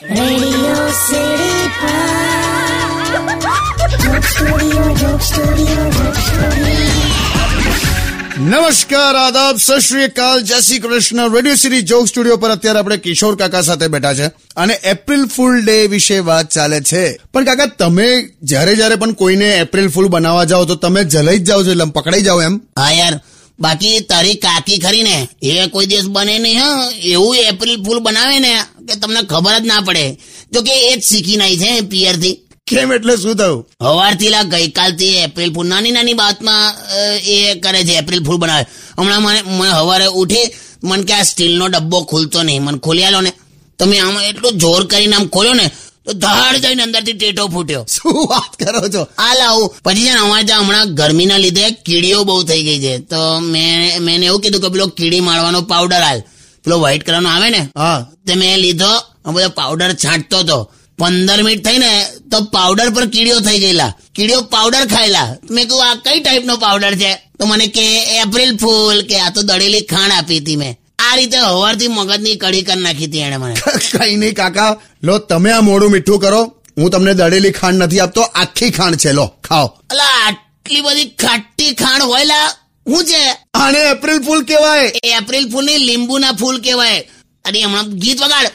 Radio city Studio. નમસ્કાર આદાબ સત શ્રી અકાલ જય Shri Krishna. Radio city joke studio પર અત્યારે આપણે કિશોર કાકા સાથે બેઠા છે અને એપ્રિલ ફૂલ ડે વિશે વાત ચાલે છે. પણ કાકા તમે જ્યારે જ્યારે પણ કોઈને એપ્રિલ ફૂલ બનાવવા જાઓ તો તમે જલાઈ જ જાઓ છો એટલે પકડાઈ જાઓ એમ? હા યાર. બાકી તારી કાકી ખરી ને એ કોઈ દિવસ બને નહીં હા. એવું એપ્રિલ ફૂલ બનાવે ને કે તમને ખબર જ ના પડે. જો કે એ જ શીખી નાઈ છે પિયરથી. કેમ એટલે શું થયું? સવારથી લા ગઈકાલથી એપ્રિલ ફૂલ નાની નાની બાતમાં એ કરે છે એપ્રિલ ફૂલ બનાવે. હમણાં મને મને હવારે ઉઠી મને કે આ સ્ટીલનો ડબ્બો ખુલતો નહીં મને ખોલી આલો ને. તમે આમ એટલું જોર કરીને આમ ખોલ્યો ને તો ધડ જઈને અંદરથી ટેટો ફૂટ્યો. શું વાત કરો છો? આ લાવું. પછી છે ને અમારે ત્યાં હમણાં ગરમીના લીધે કીડીઓ બહુ થઈ ગઈ છે. તો મેં મેં એવું કીધું કે પેલો કીડી મારવાનો પાવડર હાલ પેલો વ્હાઈટ કલરનો આવે ને હા. તે મેં લીધો બધો પાવડર છાંટતો હતો. પંદર મિનિટ થઈ ને તો પાવડર પર કીડીઓ થઈ ગયેલા. કીડીઓ પાવડર ખાયેલા. મેં કહ્યું આ કઈ ટાઈપનો પાવડર છે? તો મને કે એપ્રિલ ફૂલ કે આ તો દળેલી ખાંડ આપી હતી મેં. આ રીતે હવારથી મગજની કડી કરી નાખી હતી એણે મને. કઈ નહીં કાકા લો તમે આ મોડું મીઠું કરો. હું તમને દળેલી ખાંડ નથી આપતો આખી ખાંડ છે લો ખાઓ. અલા આટલી બધી ખાટી ખાંડ હોય લા હું છે? આને એપ્રિલ ફૂલ કહેવાય. એ એપ્રિલ ફૂલની લીંબુના ફૂલ કહેવાય. અરે હમણાં ગીત વગાડ.